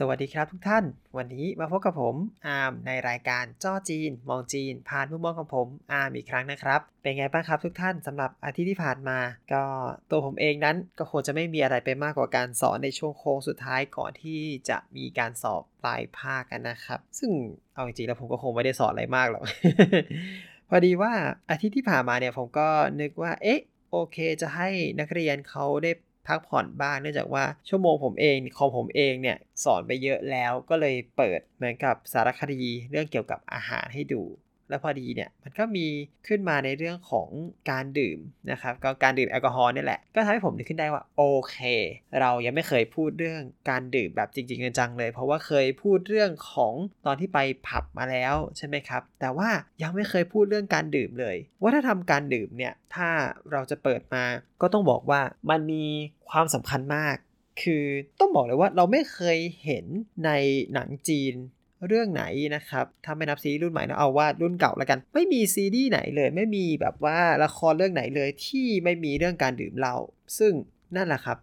สวัสดีครับทุกท่าน วันนี้มาพบกับผมอาร์มในรายการจ้อจีน มองจีน ผ่านมุมมองของผมอาร์มอีกครั้งนะครับ เป็นไงบ้างครับทุกท่านสำหรับอาทิตย์ที่ผ่านมา ก็ตัวผมเองนั้นก็คงจะไม่มีอะไรไปมากกว่าการสอนในช่วงโค้งสุดท้ายก่อนที่จะมีการสอบปลายภาคกันนะครับ ซึ่งเอาจริงๆแล้วผมก็คงไม่ได้สอนอะไรมากหรอกพอดีว่าอาทิตย์ที่ผ่านมาเนี่ยผมก็นึกว่าเอ๊ะโอเคจะให้นักเรียนเขาได้ พักผ่อนบ้างเนื่องจากว่าชั่วโมงผมเองของผมเองเนี่ยสอนไปเยอะแล้วก็เลยเปิดเหมือนกับสารคดีเรื่องเกี่ยวกับอาหารให้ดู แล้วพอดีเนี่ยมันก็มีขึ้นมาในเรื่องของการดื่มนะครับก็การดื่มแอลกอฮอล์นี่แหละก็ทำให้ผมนึกขึ้นได้ว่าโอเค เรายังไม่เคยพูดเรื่องการดื่มแบบจริงๆจังๆเลย เพราะว่าเคยพูดเรื่องของตอนที่ไปผับมาแล้วใช่ไหมครับ แต่ว่ายังไม่เคยพูดเรื่องการดื่มเลยว่าถ้าทำการดื่มเนี่ยถ้าเราจะเปิดมา ก็ต้องบอกว่ามันมีความสำคัญมากคือต้องบอกเลยว่าเราไม่เคยเห็นในหนังจีน เรื่องไหนนะครับถ้าไม่นับซีรีส์รุ่นใหม่นะเอาว่ารุ่นเก่าแล้วกัน ไม่มีซีรีส์ไหนเลย ไม่มีแบบว่าละครเรื่องไหนเลยที่ไม่มีเรื่องการดื่มเหล้าซึ่งนั่นแหละครับ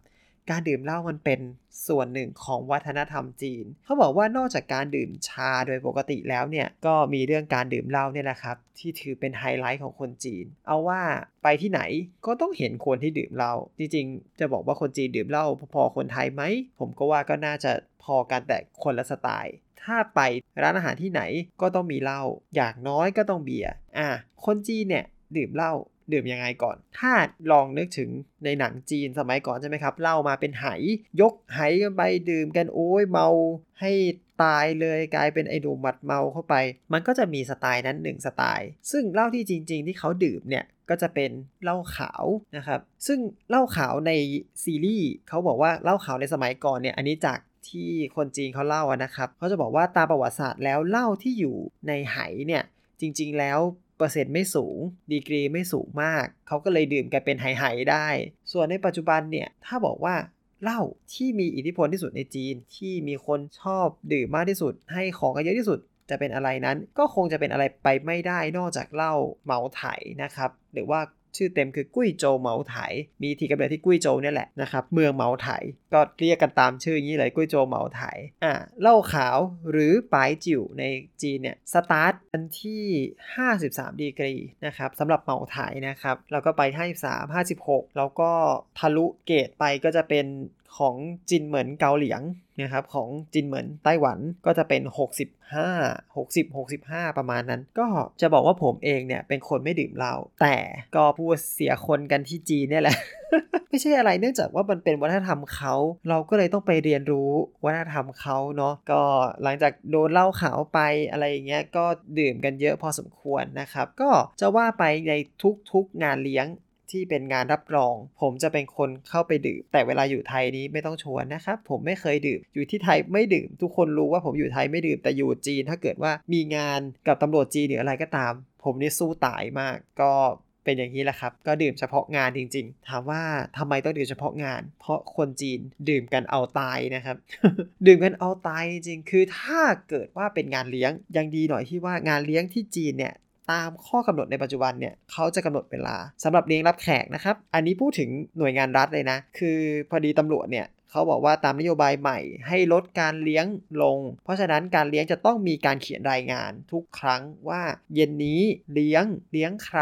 การดื่มเหล้ามันเป็นส่วนหนึ่งของวัฒนธรรมจีน เขาบอกว่านอกจากการดื่มชาโดยปกติแล้วเนี่ยก็มีเรื่องการดื่มเหล้าเนี่ยแหละครับ ที่ถือเป็นไฮไลท์ของคนจีน เอาว่าไปที่ไหนก็ต้องเห็นคนที่ดื่มเหล้าจริงๆ จะบอกว่าคนจีนดื่มเหล้าพอๆคนไทยไหมผมก็ว่าก็น่าจะพอกันแต่คนละสไตล์ ถ้าไปร้านอาหารที่ไหนก็ต้องมีเหล้าอย่างน้อยก็ต้องเบียร์อะคนจีนเนี่ยดื่มเหล้าดื่มยังไงก่อน ถ้าลองนึกถึงในหนังจีนสมัยก่อนใช่ไหมครับเหล้ามาเป็นไห ยกไหกันไปดื่มกันโอ้ยเมาให้ตายเลยกลายเป็นไอ้หนุ่มหมัดเมาเข้าไป มันก็จะมีสไตล์นั้นหนึ่งสไตล์ ซึ่งเหล้าที่จริง ๆ ที่เขาดื่มเนี่ยก็จะเป็นเหล้าขาวนะครับ ซึ่งเหล้าขาวในซีรีส์เขาบอกว่าเหล้าขาวในสมัยก่อนเนี่ย อันนี้จาก ที่คนจีนเขาเล่านะครับเขาจะบอกว่าตามประวัติศาสตร์แล้วเหล้าที่อยู่ในไหเนี่ยจริง ๆ แล้วเปอร์เซ็นต์ไม่สูง ดีกรีไม่สูงมาก เขาก็เลยดื่มกันเป็นไหๆได้ ส่วนในปัจจุบันเนี่ยถ้าบอกว่าเหล้าที่มีอิทธิพลที่สุดในจีน ที่มีคนชอบดื่มมากที่สุด ให้ของกันเยอะที่สุดจะเป็นอะไรนั้น ก็คงจะเป็นอะไรไปไม่ได้นอกจากเหล้าเมาไถนะครับ หรือว่า ชื่อเต็มคือกุ้ยโจวเหมาไถ มีที่กำเนิดที่กุ้ยโจวเนี่ยแหละนะครับ เมืองเหมาไถ ก็เรียกกันตามชื่ออย่างนี้เลยกุ้ยโจวเหมาไถ อ่าเหล้าขาวหรือปายจิ๋วในจีนเนี่ยสตาร์ทกันที่ 53 ดีกรีนะครับสำหรับเหมาไถนะครับ แล้วก็ไป 53 56 แล้วก็ทะลุเกตไปก็จะเป็น ของจินเหมือนเกาเหลียงนะครับของจินเหมือนไต้หวันก็จะเป็น 65 60 65 ประมาณนั้น ก็จะบอกว่าผมเองเนี่ยเป็นคนไม่ดื่มเหล้าแต่ก็พูดเสียคนกันที่จีนเนี่ยแหละ ไม่ใช่อะไรเนื่องจากว่ามันเป็นวัฒนธรรมเขาเราก็เลยต้องไปเรียนรู้วัฒนธรรมเขาเนาะก็หลังจากโดนเหล้าขาวไปอะไรอย่างเงี้ยก็ดื่มกันเยอะพอสมควรนะครับ ก็จะว่าไปในทุกๆงานเลี้ยง ที่เป็นงานรับรอง ผมจะเป็นคนเข้าไปดื่ม แต่เวลาอยู่ไทยนี้ไม่ต้องชวนนะครับผมไม่เคยดื่ม อยู่ที่ไทยไม่ดื่ม ทุกคนรู้ว่าผมอยู่ไทยไม่ดื่มแต่อยู่จีน ถ้าเกิดว่ามีงานกับตำรวจจีนหรืออะไรก็ตาม ผมนี่สู้ตายมาก ก็เป็นอย่างนี้แหละครับ ก็ดื่มเฉพาะงานจริง ๆ ถามว่าทำไมต้องดื่มเฉพาะงาน เพราะคนจีนดื่มกันเอาตายนะครับ ดื่มกันเอาตายจริง คือถ้าเกิดว่าเป็นงานเลี้ยงยังดีหน่อยที่ว่างานเลี้ยงที่จีนเนี่ย ตามข้อกำหนดในปัจจุบันเนี่ยเขาจะกำหนดเวลาสำหรับเลี้ยงรับแขกนะครับ อันนี้พูดถึงหน่วยงานรัฐเลยนะ คือพอดีตำรวจเนี่ย เขาบอกว่าตามนโยบายใหม่ ให้ลดการเลี้ยงลง เพราะฉะนั้นการเลี้ยงจะต้องมีการเขียนรายงานทุกครั้งว่าเย็นนี้เลี้ยงเลี้ยงใคร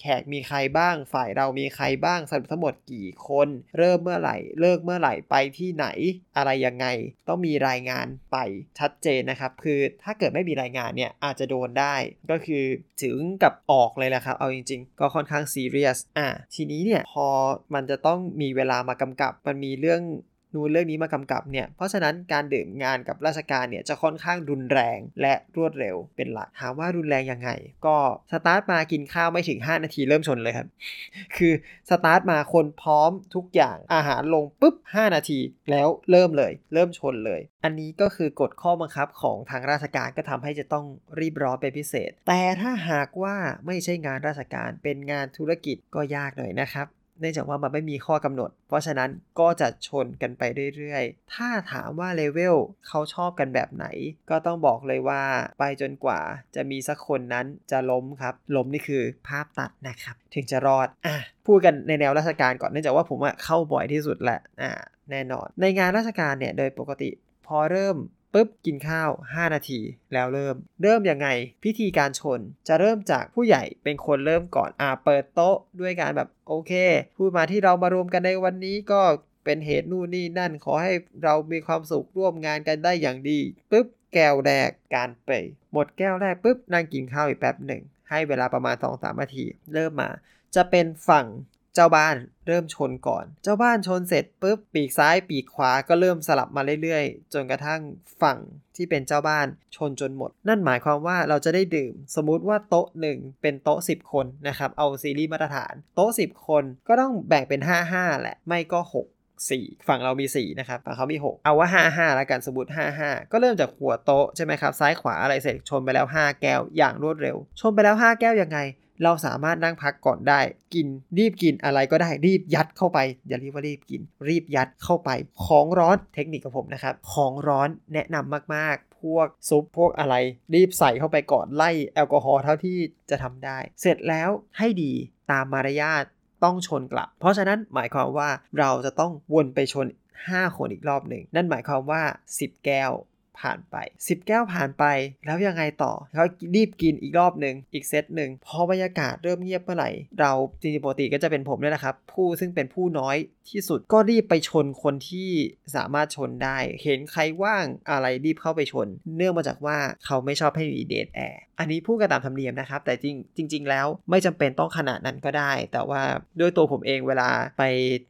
แขกมีใครบ้าง ฝ่ายเรามีใครบ้างสรุปทั้งหมดกี่คน เริ่มเมื่อไหร่ เลิกเมื่อไหร่ไปที่ไหน อะไรยังไง ต้องมีรายงานไปชัดเจนนะครับ คือถ้าเกิดไม่มีรายงานเนี่ยอาจจะโดนได้ก็คือถึงกับออกเลยแหละครับเอาจริง ๆ ก็ค่อนข้างซีเรียสอะทีนี้เนี่ยพอมันจะต้องมีเวลามากำกับมันมีเรื่อง นู้นเรื่องนี้มากำกับเนี่ย เพราะฉะนั้นการดื่มงานกับราชการเนี่ยจะค่อนข้างรุนแรงและรวดเร็วเป็นหลักถามว่ารุนแรงยังไง ก็สตาร์ทมากินข้าวไม่ถึง 5 นาทีเริ่มชนเลยครับ คือสตาร์ทมาคนพร้อมทุกอย่างอาหารลงปุ๊บ 5 นาทีแล้วเริ่มเลย เริ่มชนเลย อันนี้ก็คือกฎข้อบังคับของทางราชการก็ทำให้จะต้องรีบร้อนเป็นพิเศษ แต่ถ้าหากว่าไม่ใช่งานราชการเป็นงานธุรกิจก็ยากหน่อยนะครับ เนื่องจากว่ามันไม่มีข้อกำหนด เพราะฉะนั้นก็จะชนกันไปเรื่อยๆ ถ้าถามว่าเลเวลเขาชอบกันแบบไหน ก็ต้องบอกเลยว่าไปจนกว่าจะมีสักคนนั้นจะล้มครับ ล้มนี่คือภาพตัดนะครับ ถึงจะรอด อะ พูดกันในแนวราชการก่อน เนื่องจากว่าผมอะเข้าบ่อยที่สุดแหละ อ่า แน่นอน ในงานราชการเนี่ย โดยปกติพอเริ่ม ปุ๊บกินข้าว 5 นาที แล้วเริ่ม เริ่มยังไง พิธีการชนจะเริ่มจากผู้ใหญ่เป็นคนเริ่มก่อนอ่าเปิดโต๊ะด้วยการแบบโอเค พูดมาที่เรามารวมกันในวันนี้ก็เป็นเหตุนู่นนี่นั่นขอให้เรามีความสุขร่วมงานกันได้อย่างดีปุ๊บแก้วแรกการไป หมดแก้วแรกปุ๊บนั่งกินข้าวอีกแป๊บหนึ่งให้เวลาประมาณ 2-3นาที เริ่มมา จะเป็นฝั่ง เจ้าบ้านเริ่มชนก่อน เจ้าบ้านชนเสร็จปุ๊บปีกซ้ายปีกขวาก็เริ่มสลับมาเรื่อยๆ จนกระทั่งฝั่งที่เป็นเจ้าบ้านชนจนหมด นั่นหมายความว่าเราจะได้ดื่ม สมมุติว่าโต๊ะหนึ่งเป็นโต๊ะ 10 คนนะครับ เอาซีรีส์มาตรฐาน โต๊ะ 10 คนก็ต้องแบ่งเป็น 5-5 แหละ ไม่ก็ 6 4 ฝั่งเรามี 4 นะครับ ฝั่งเขามี 6 เอาว่า 5 5 แล้วกันสมมติ 5 5 ก็เริ่มจากหัวโต๊ะใช่ไหมครับ ซ้ายขวาอะไรเสร็จชนไปแล้ว 5 แก้วอย่างรวดเร็ว ชนไปแล้ว 5 แก้วยังไง เราสามารถนั่งพักก่อนได้ กินรีบกินอะไรก็ได้รีบยัดเข้าไป อย่าเรียกว่ารีบกิน รีบยัดเข้าไป ของร้อนเทคนิคของผมนะครับ ของร้อนแนะนำมากๆ พวกซุปพวกอะไร รีบใส่เข้าไปก่อนไล่แอลกอฮอล์เท่าที่จะทำได้ เสร็จแล้วให้ดีตามมารยาทต้องชนกลับ เพราะฉะนั้นหมายความว่าเราจะต้องวนไปชน 5 คนอีกรอบหนึ่ง นั่นหมายความว่า 10 แก้ว ผ่านไป10แก้วผ่านไปแล้วยังไงต่อเขารีบกินอีกรอบหนึ่งอีกเซตหนึ่งพอบรรยากาศเริ่มเงียบเมื่อไหร่ เราจริงๆปกติก็จะเป็นผมเนี่ยนะครับผู้ซึ่งเป็นผู้น้อยที่สุดก็รีบไปชนคนที่สามารถชนได้ เห็นใครว่างอะไรรีบเข้าไปชน เนื่องมาจากว่าเขาไม่ชอบให้มีเดทแอร์อันนี้พูดกันตามธรรมเนียมนะครับ แต่จริงจริง ๆ แล้วไม่จำเป็นต้องขนาดนั้นก็ได้ แต่ว่าด้วยตัวผมเองเวลาไป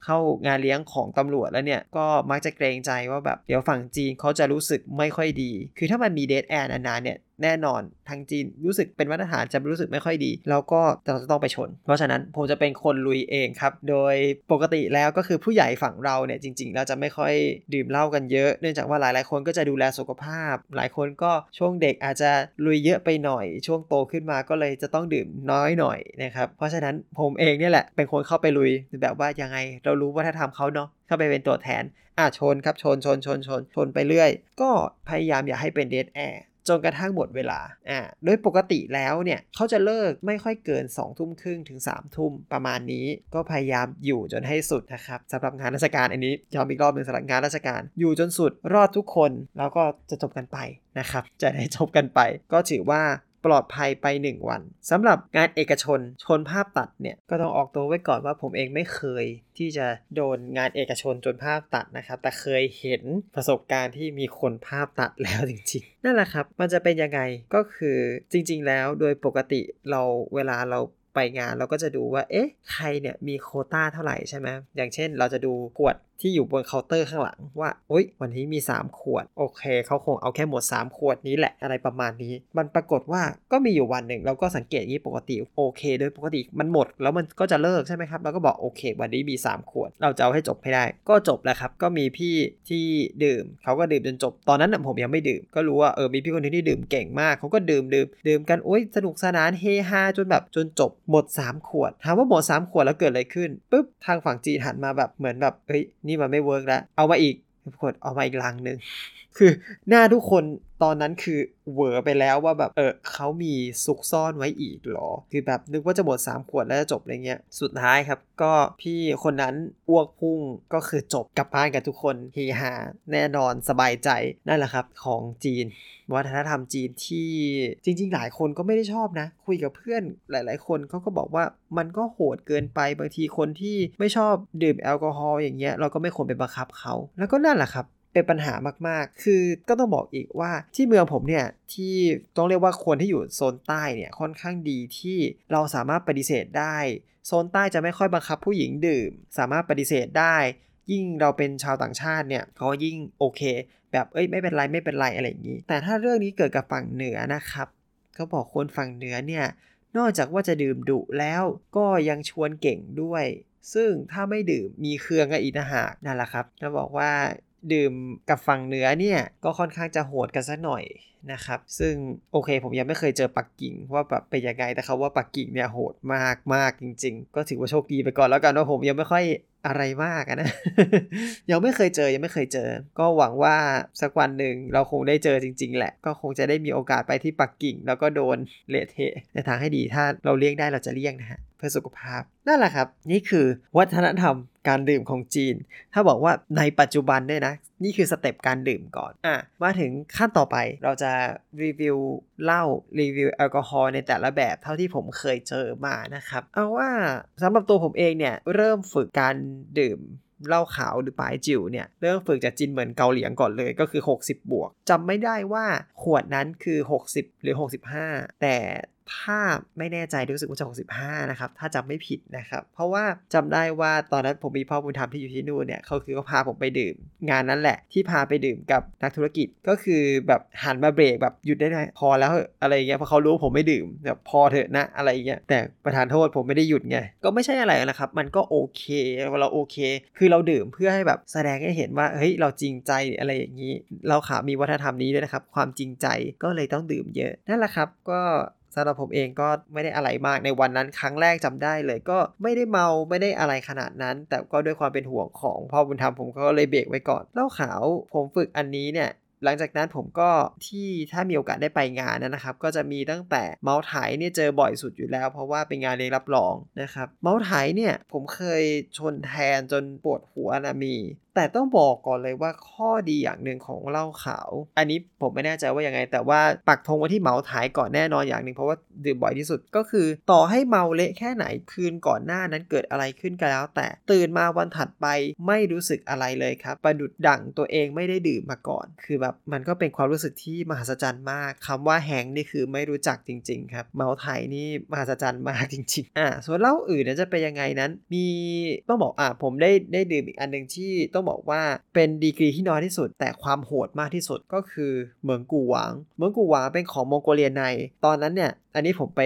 เข้างานเลี้ยงของตำรวจแล้วเนี่ย ก็มักจะเกรงใจว่าแบบเดี๋ยวฝั่งจีนเขาจะรู้สึกไม่ค่อยดี คือถ้ามันมีเดทแอนนานๆเนี่ยแน่นอนทางจีนรู้สึกเป็นมาตรฐานจะรู้สึกไม่ค่อยดี แล้วก็เราจะต้องไปชน เพราะฉะนั้นผมจะเป็นคนลุยเองครับ โดยปกติแล้วก็คือผู้ใหญ่ฝั่งเราเนี่ยจริงๆเราจะไม่ค่อยดื่มเหล้ากันเยอะ เนื่องจากว่าหลายๆคนก็จะดูแลสุขภาพ หลายคนก็ช่วงเด็กอาจจะลุยเยอะไปหน่อย ช่วงโตขึ้นมาก็เลยจะต้องดื่มน้อยหน่อยนะครับเพราะฉะนั้นผมเองเนี่ยแหละเป็นคนเข้าไปลุยแบบว่ายังไง เรารู้ว่าถ้าทำเขาเนาะเข้าไปเป็นตัวแทนอะชนครับชนชนชนชนชนไปเรื่อย ก็พยายามอย่าให้เป็นเดทแอร์ จนกระทั่งหมดเวลาอ่าโดยปกติแล้วเนี่ยเขาจะเลิกไม่ค่อยเกิน2องทุ่มครึ่งถึง3ามทุ่มประมาณนี้ก็พยายามอยู่จนให้สุดนะครับสำหรับงานราชการอันนี้ย้ำอีกรอบหนึ่งสำหรับงานราชการ อยู่จนสุดรอดทุกคน แล้วก็จะจบกันไปนะครับจะได้จบกันไป ก็ถือว่า ปลอดภัยไป 1 วันสำหรับงานเอกชนชนภาพตัดเนี่ยก็ต้องออกตัวไว้ก่อนว่าผมเองไม่เคยที่จะโดนงานเอกชนจนภาพตัดนะครับ แต่เคยเห็นประสบการณ์ที่มีคนภาพตัดแล้วจริง ๆ นั่นแหละครับ มันจะเป็นยังไงก็คือจริง ๆ แล้วโดยปกติเราเวลาเราไปงานเราก็จะดูว่า เอ๊ะ ใครเนี่ยมีโคต้าเท่าไหร่ใช่ไหม อย่างเช่นเราจะดูขวดที่อยู่บนเคาน์เตอร์ข้างหลังว่าโอ๊ยวันนี้มี 3 ขวด โอเคเขาคงเอาแค่หมด 3 ขวดนี้แหละอะไรประมาณนี้ มันปรากฏว่าก็มีอยู่วันหนึ่งเราก็สังเกตอย่างนี้ปกติโอเค โดยปกติมันหมดแล้วมันก็จะเลิกใช่ไหมครับเราก็บอกโอเค วันนี้มี 3 ขวด เราจะเอาให้จบให้ได้ ก็จบแล้วครับ ก็มีพี่ที่ดื่มเขาก็ดื่มจนจบ ตอนนั้นผมยังไม่ดื่ม ก็รู้ว่าเออมีพี่คนนึงที่ดื่มเก่งมากเขาก็ดื่มดื่มดื่มกันโอ๊ยสนุกสนานเฮฮาจนแบบจนจบหมด 3 ขวดถามว่าหมด 3 ขวดแล้วเกิดอะไรขึ้นปุ๊บทางฝั่งจีนหันมาแบบเหมือนแบบเฮ้ยนี่มันไม่ work แล้วเอามาอีกปรากฏเอามาอีกลังหนึ่ง คือหน้าทุกคนตอนนั้นคือเหวอไปแล้วว่าแบบเออเขามีซุกซ่อนไว้อีกหรอ คือแบบนึกว่าจะหมด3ขวดแล้วจะจบอะไรเงี้ย สุดท้ายครับ ก็พี่คนนั้นอ้วกพุ่งก็คือจบกลับบ้านกับทุกคนเฮฮาแน่นอนสบายใจนั่นแหละครับของจีน วัฒนธรรมจีนที่จริง ๆ หลายคนก็ไม่ได้ชอบนะ คุยกับเพื่อนหลาย ๆ คนเขาก็บอกว่ามันก็โหดเกินไปบางทีคนที่ไม่ชอบดื่มแอลกอฮอล์อย่างเงี้ยเราก็ไม่ควรไปบังคับเขาแล้วก็นั่นแหละครับ เป็นปัญหามากๆ คือก็ต้องบอกอีกว่าที่เมืองผมเนี่ยที่ต้องเรียกว่าคนที่อยู่โซนใต้เนี่ยค่อนข้างดีที่เราสามารถปฏิเสธได้ โซนใต้จะไม่ค่อยบังคับผู้หญิงดื่ม สามารถปฏิเสธได้ ยิ่งเราเป็นชาวต่างชาติเนี่ยเขายิ่งโอเค แบบเอ้ยไม่เป็นไรไม่เป็นไรอะไรอย่างนี้ แต่ถ้าเรื่องนี้เกิดกับฝั่งเหนือนะครับเขาบอกคนฝั่งเหนือเนี่ยนอกจากว่าจะดื่มดุแล้วก็ยังชวนเก่งด้วยซึ่งถ้าไม่ดื่มมีเครื่องกันอีกนะหากนั่นแหละครับจะบอกว่า ดื่มกับฝั่งเหนือเนี่ย ก็ค่อนข้างจะโหดกันสักหน่อยนะครับ ซึ่งโอเคผมยังไม่เคยเจอปักกิ่งว่าแบบเป็นยังไงแต่เขาว่าปักกิ่งเนี่ยโหดมากมากจริง ๆ ก็ถือว่าโชคดีไปก่อนแล้วกันว่าผมยังไม่ค่อยอะไรมากนะ ยังไม่เคยเจอยังไม่เคยเจอ ก็หวังว่าสักวันหนึ่งเราคงได้เจอจริง ๆ แหละ ก็คงจะได้มีโอกาสไปที่ปักกิ่ง แล้วก็โดนเละเทะในทางให้ดีถ้าเราเลี่ยงได้เราจะเลี่ยงนะฮะเพื่อสุขภาพ นั่นแหละครับ นี่คือวัฒนธรรมการดื่มของจีน ถ้าบอกว่าในปัจจุบันเนี่ยนะ นี่คือสเต็ปการดื่มก่อน อะ มาถึงขั้นต่อไปเราจะรีวิวเหล้ารีวิวแอลกอฮอล์ในแต่ละแบบเท่าที่ผมเคยเจอมานะครับ เอาว่าสำหรับตัวผมเองเนี่ย เริ่มฝึกการดื่มเหล้าขาวหรือปลายจิ๋วเนี่ยเริ่มฝึกจากจินเหมือนเกาหลีก่อนเลยก็คือ 60 บวกจำไม่ได้ว่าขวดนั้นคือ 60 หรือ 65 แต่ ถ้าไม่แน่ใจรู้สึกว่าจะ65นะครับ ถ้าจำไม่ผิดนะครับ เพราะว่าจำได้ว่าตอนนั้นผมมีพ่อบุญธรรมที่อยู่ที่นู่นเนี่ยเขาคือเขาพาผมไปดื่ม งานนั้นแหละ ที่พาไปดื่มกับนักธุรกิจก็คือแบบหันมาเบรกแบบหยุดได้ไหมพอแล้วอะไรเงี้ยเพราะเขารู้ผมไม่ดื่มแบบพอเถอะนะอะไรเงี้ยแต่ประธานโทษผมไม่ได้หยุดไงก็ไม่ใช่อะไรนะครับ มันก็โอเคเราโอเค คือเราดื่มเพื่อให้แบบแสดงให้เห็นว่าเฮ้ยเราจริงใจอะไรอย่างนี้ เราขามีวัฒนธรรมนี้ด้วยนะครับ ความจริงใจก็เลยต้องดื่มเยอะนั่นแหละครับก็ สำหรับผมเองก็ไม่ได้อะไรมากในวันนั้นครั้งแรกจำได้เลย ก็ไม่ได้เมาไม่ได้อะไรขนาดนั้น แต่ก็ด้วยความเป็นห่วงของพ่อบุญธรรมผมก็เลยเบรกไว้ก่อนเล่าขาวผมฝึกอันนี้เนี่ยหลังจากนั้นผมก็ที่ถ้ามีโอกาสได้ไปงานนะครับ ก็จะมีตั้งแต่เมาส์ไถเนี่ยเจอบ่อยสุดอยู่แล้ว เพราะว่าเป็นงานเรียนรับรองนะครับเมาส์ไถเนี่ยผมเคยชนแทนจนปวดหัวนะมี แต่ต้องบอกก่อนเลยว่าข้อดีอย่างหนึ่งของเหล้าขาว อันนี้ผมไม่แน่ใจว่ายังไง แต่ว่าปักธงไว้ที่เมาถ่ายก่อนแน่นอนอย่างหนึ่งเพราะว่าดื่มบ่อยที่สุดก็คือต่อให้เมาเละแค่ไหนคืนก่อนหน้านั้นเกิดอะไรขึ้นก็แล้ว แต่ตื่นมาวันถัดไปไม่รู้สึกอะไรเลยครับประดุดดั่งตัวเองไม่ได้ดื่มมาก่อน คือแบบมันก็เป็นความรู้สึกที่มหัศจรรย์มากคำว่าแหงนี่คือไม่รู้จักจริง ๆ ครับเมาไทยนี่มหัศจรรย์มากจริงๆอ่าส่วนเหล้าอื่นจะเป็นยังไงนั้น มีต้องบอกอ่าผมได้ได้ดื่มอีกอันหนึ่งที่ต้องบอกว่าเป็นดีกรีที่น้อยที่สุด แต่ความโหดมากที่สุดก็คือเหมืองกูหวางเหมืองกูหวางเป็นของมองโกเลียใน ตอนนั้นเนี่ยอันนี้ผมไป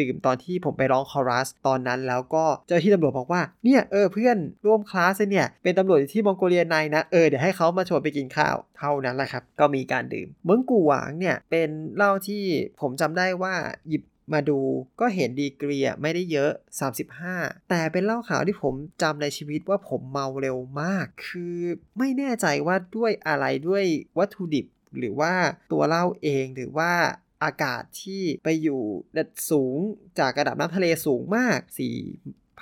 ดื่มตอนที่ผมไปร้องคอรัสตอนนั้นแล้วก็เจ้าที่ตำรวจบอกว่าเนี่ยเออเพื่อนร่วมคลาสเนี่ยเป็นตำรวจที่มองโกเลียในนะเออเดี๋ยวให้เขามาชวนไปกินข้าวเท่านั้นแหละครับก็มีการดื่มเมืองกูหวางเนี่ยเป็นเหล้าที่ผมจำได้ว่าหยิบ มาดูก็เห็นดีกรีไม่ได้เยอะ 35 แต่เป็นเหล้าขาวที่ผมจำในชีวิตว่าผมเมาเร็วมาก คือไม่แน่ใจว่าด้วยอะไรด้วยวัตถุดิบ หรือว่าตัวเหล้าเองหรือว่าอากาศที่ไปอยู่ดัดสูงจากระดับน้ำทะเลสูงมากสี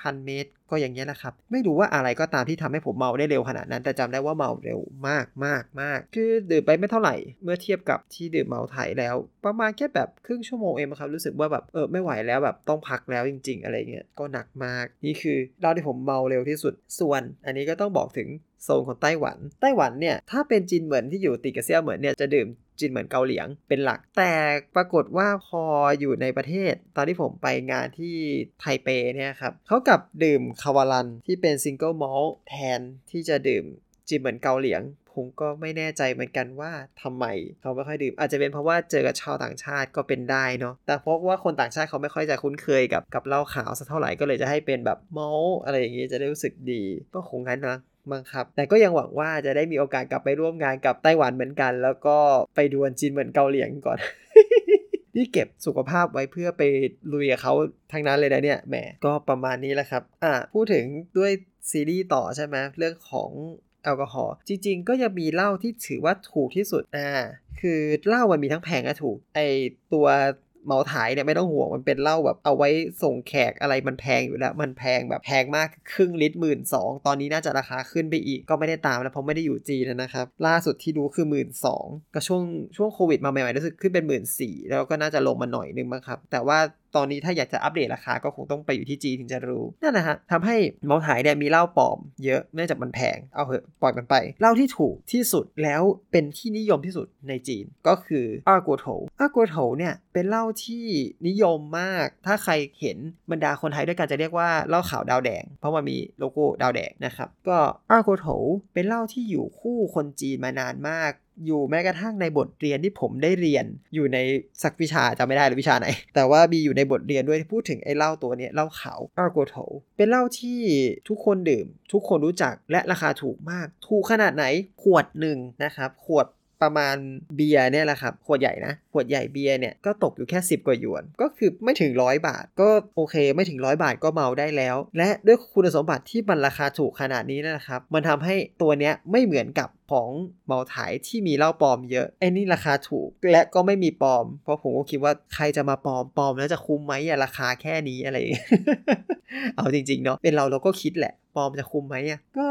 4,000เมตร ก็อย่างเงี้ยนะครับ ไม่รู้ว่าอะไรก็ตามที่ทำให้ผมเมาได้เร็วขนาดนั้น แต่จำได้ว่าเมาเร็วมากมากมากคือดื่มไปไม่เท่าไหร่ เมื่อเทียบกับที่ดื่มเมาไทยแล้ว ประมาณแค่แบบครึ่งชั่วโมงเองครับรู้สึกว่าแบบเออไม่ไหวแล้วแบบต้องพักแล้วจริง ๆ อะไรเงี้ยก็หนักมากนี่คือเราที่ผมเมาเร็วที่สุดส่วน อันนี้ก็ต้องบอกถึงโซนของไต้หวัน ไต้หวันเนี่ย ถ้าเป็นจีนเหมือนที่อยู่ติดกับเซี่ยเหมือนเนี่ย จะดื่ม จีนเหมือนเกาเหลียงเป็นหลัก แต่ปรากฏว่าพออยู่ในประเทศ ตอนที่ผมไปงานที่ไทเปเนี่ยครับเขากับดื่มคาวาลันที่เป็นซิงเกิลมอลแทนที่จะดื่มจีนเหมือนเกาเหลียงผมก็ไม่แน่ใจเหมือนกันว่าทำไมเขาไม่ค่อยดื่ม อาจจะเป็นเพราะว่าเจอกับชาวต่างชาติก็เป็นได้เนาะแต่เพราะว่าคนต่างชาติเขาไม่ค่อยจะคุ้นเคยกับกับเหล้าขาวสักเท่าไหร่ก็เลยจะให้เป็นแบบมอลอะไรอย่างงี้จะได้รู้สึกดี ก็คงงั้นนะ มั้งครับ แต่ก็ยังหวังว่าจะได้มีโอกาสกลับไปร่วมงานกับไต้หวันเหมือนกัน แล้วก็ไปดวลจีนเหมือนเกาหลีก่อนนี่เก็บสุขภาพไว้เพื่อไปลุยกับเขาทั้งนั้นเลยนะเนี่ย แหม ก็ประมาณนี้แหละครับ อ่า พูดถึงด้วยซีรีส์ต่อใช่ไหมเรื่องของแอลกอฮอล์ จริง ๆ ก็ยังมีเหล้าที่ถือว่าถูกที่สุด อ่า คือเหล้ามันมีทั้งแพงและถูก ไอตัว เมาถ่ายเนี่ยไม่ต้องห่วงมันเป็นเหล้าแบบเอาไว้ส่งแขกอะไรมันแพงอยู่แล้ว มันแพงแบบแพงมากครึ่งลิตรหมื่นสองตอนนี้น่าจะราคาขึ้นไปอีกก็ไม่ได้ตามแล้วเพราะไม่ได้อยู่จีนนะครับ ล่าสุดที่ดูคือหมื่นสองก็ช่วงช่วงโควิดมาใหม่ๆรู้สึกขึ้นเป็นหมื่นสี่แล้วก็น่าจะลงมาหน่อยนึงมั้งครับ แต่ว่า ตอนนี้ถ้าอยากจะอัปเดตราคาก็คงต้องไปอยู่ที่จีนถึงจะรู้นั่นนะฮะทำให้เมาถ่ายเนี่ยมีเหล้าปลอมเยอะเนื่องจากมันแพงเอาเหอะปล่อยมันไปเหล้าที่ถูกที่สุดแล้วเป็นที่นิยมที่สุดในจีนก็คืออากัวโถอากัวโถเนี่ยเป็นเหล้าที่นิยมมาก ถ้าใครเห็นบรรดาคนไทยด้วยกันจะเรียกว่าเหล้าขาวดาวแดง เพราะว่ามีโลโก้ดาวแดงนะครับก็อากัวโถเป็นเหล้าที่อยู่คู่คนจีนมานานมาก อยู่แม้กระทั่งในบทเรียนที่ผมได้เรียนอยู่ในสักวิชาจำไม่ได้หรือวิชาไหน แต่ว่ามีอยู่ในบทเรียนด้วยที่พูดถึงไอ้เหล้าตัวนี้เหล้าขาวอาร์โกโถเป็นเหล้าที่ทุกคนดื่ม ทุกคนรู้จักและราคาถูกมาก ถูกขนาดไหนขวดหนึ่งนะครับ ขวด ประมาณเบียร์เนี่ยแหละครับขวดใหญ่นะขวดใหญ่เบียร์เนี่ยก็ตกอยู่แค่ 10 กว่าหยวน ก็คือไม่ถึงร้อยบาท ก็โอเค ไม่ถึงร้อยบาทก็เมาได้แล้ว และด้วยคุณสมบัติที่มันราคาถูกขนาดนี้นะครับ มันทำให้ตัวเนี้ยไม่เหมือนกับของเมาถ่ายที่มีเหล้าปลอมเยอะไอ้นี่ราคาถูกและก็ไม่มีปลอม เพราะผมก็คิดว่าใครจะมาปลอมปลอมแล้วจะคุ้มไหมอะราคาแค่นี้อะไร เอาจริงๆเนาะเป็นเราเราก็คิดแหละ ปลอมจะคุมไหมอะก็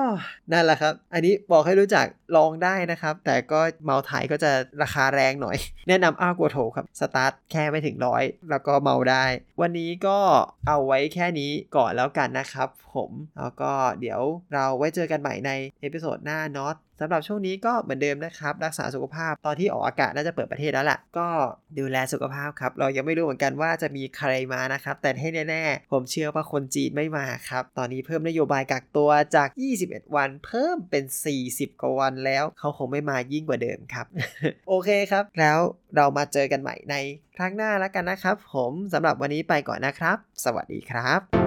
นั่นแหละครับ อันนี้บอกให้รู้จักลองได้นะครับ แต่ก็เหมาไถก็จะราคาแรงหน่อย แนะนำเอ้อร์กัวโถวครับ สตาร์ทแค่ไม่ถึงร้อยแล้วก็เมาได้ วันนี้ก็เอาไว้แค่นี้ก่อนแล้วกันนะครับ ผมแล้วก็เดี๋ยวเราไว้เจอกันใหม่ใน episode หน้าเนาะ สำหรับช่วงนี้ก็เหมือนเดิมนะครับ รักษาสุขภาพตอนที่ออกอากาศน่าจะเปิดประเทศแล้วล่ะก็ดูแลสุขภาพครับ เรายังไม่รู้เหมือนกันว่าจะมีใครมานะครับ แต่ให้แน่ๆ ผมเชื่อว่าคนจีนไม่มาครับ ตอนนี้เพิ่มนโยบายกักตัวจาก 21 วัน เพิ่มเป็น 40 กว่าวันแล้ว เขาคงไม่มายิ่งกว่าเดิมครับ โอเคครับ แล้วเรามาเจอกันใหม่ในครั้งหน้าแล้วกันนะครับ ผมสำหรับวันนี้ไปก่อนนะครับ สวัสดีครับ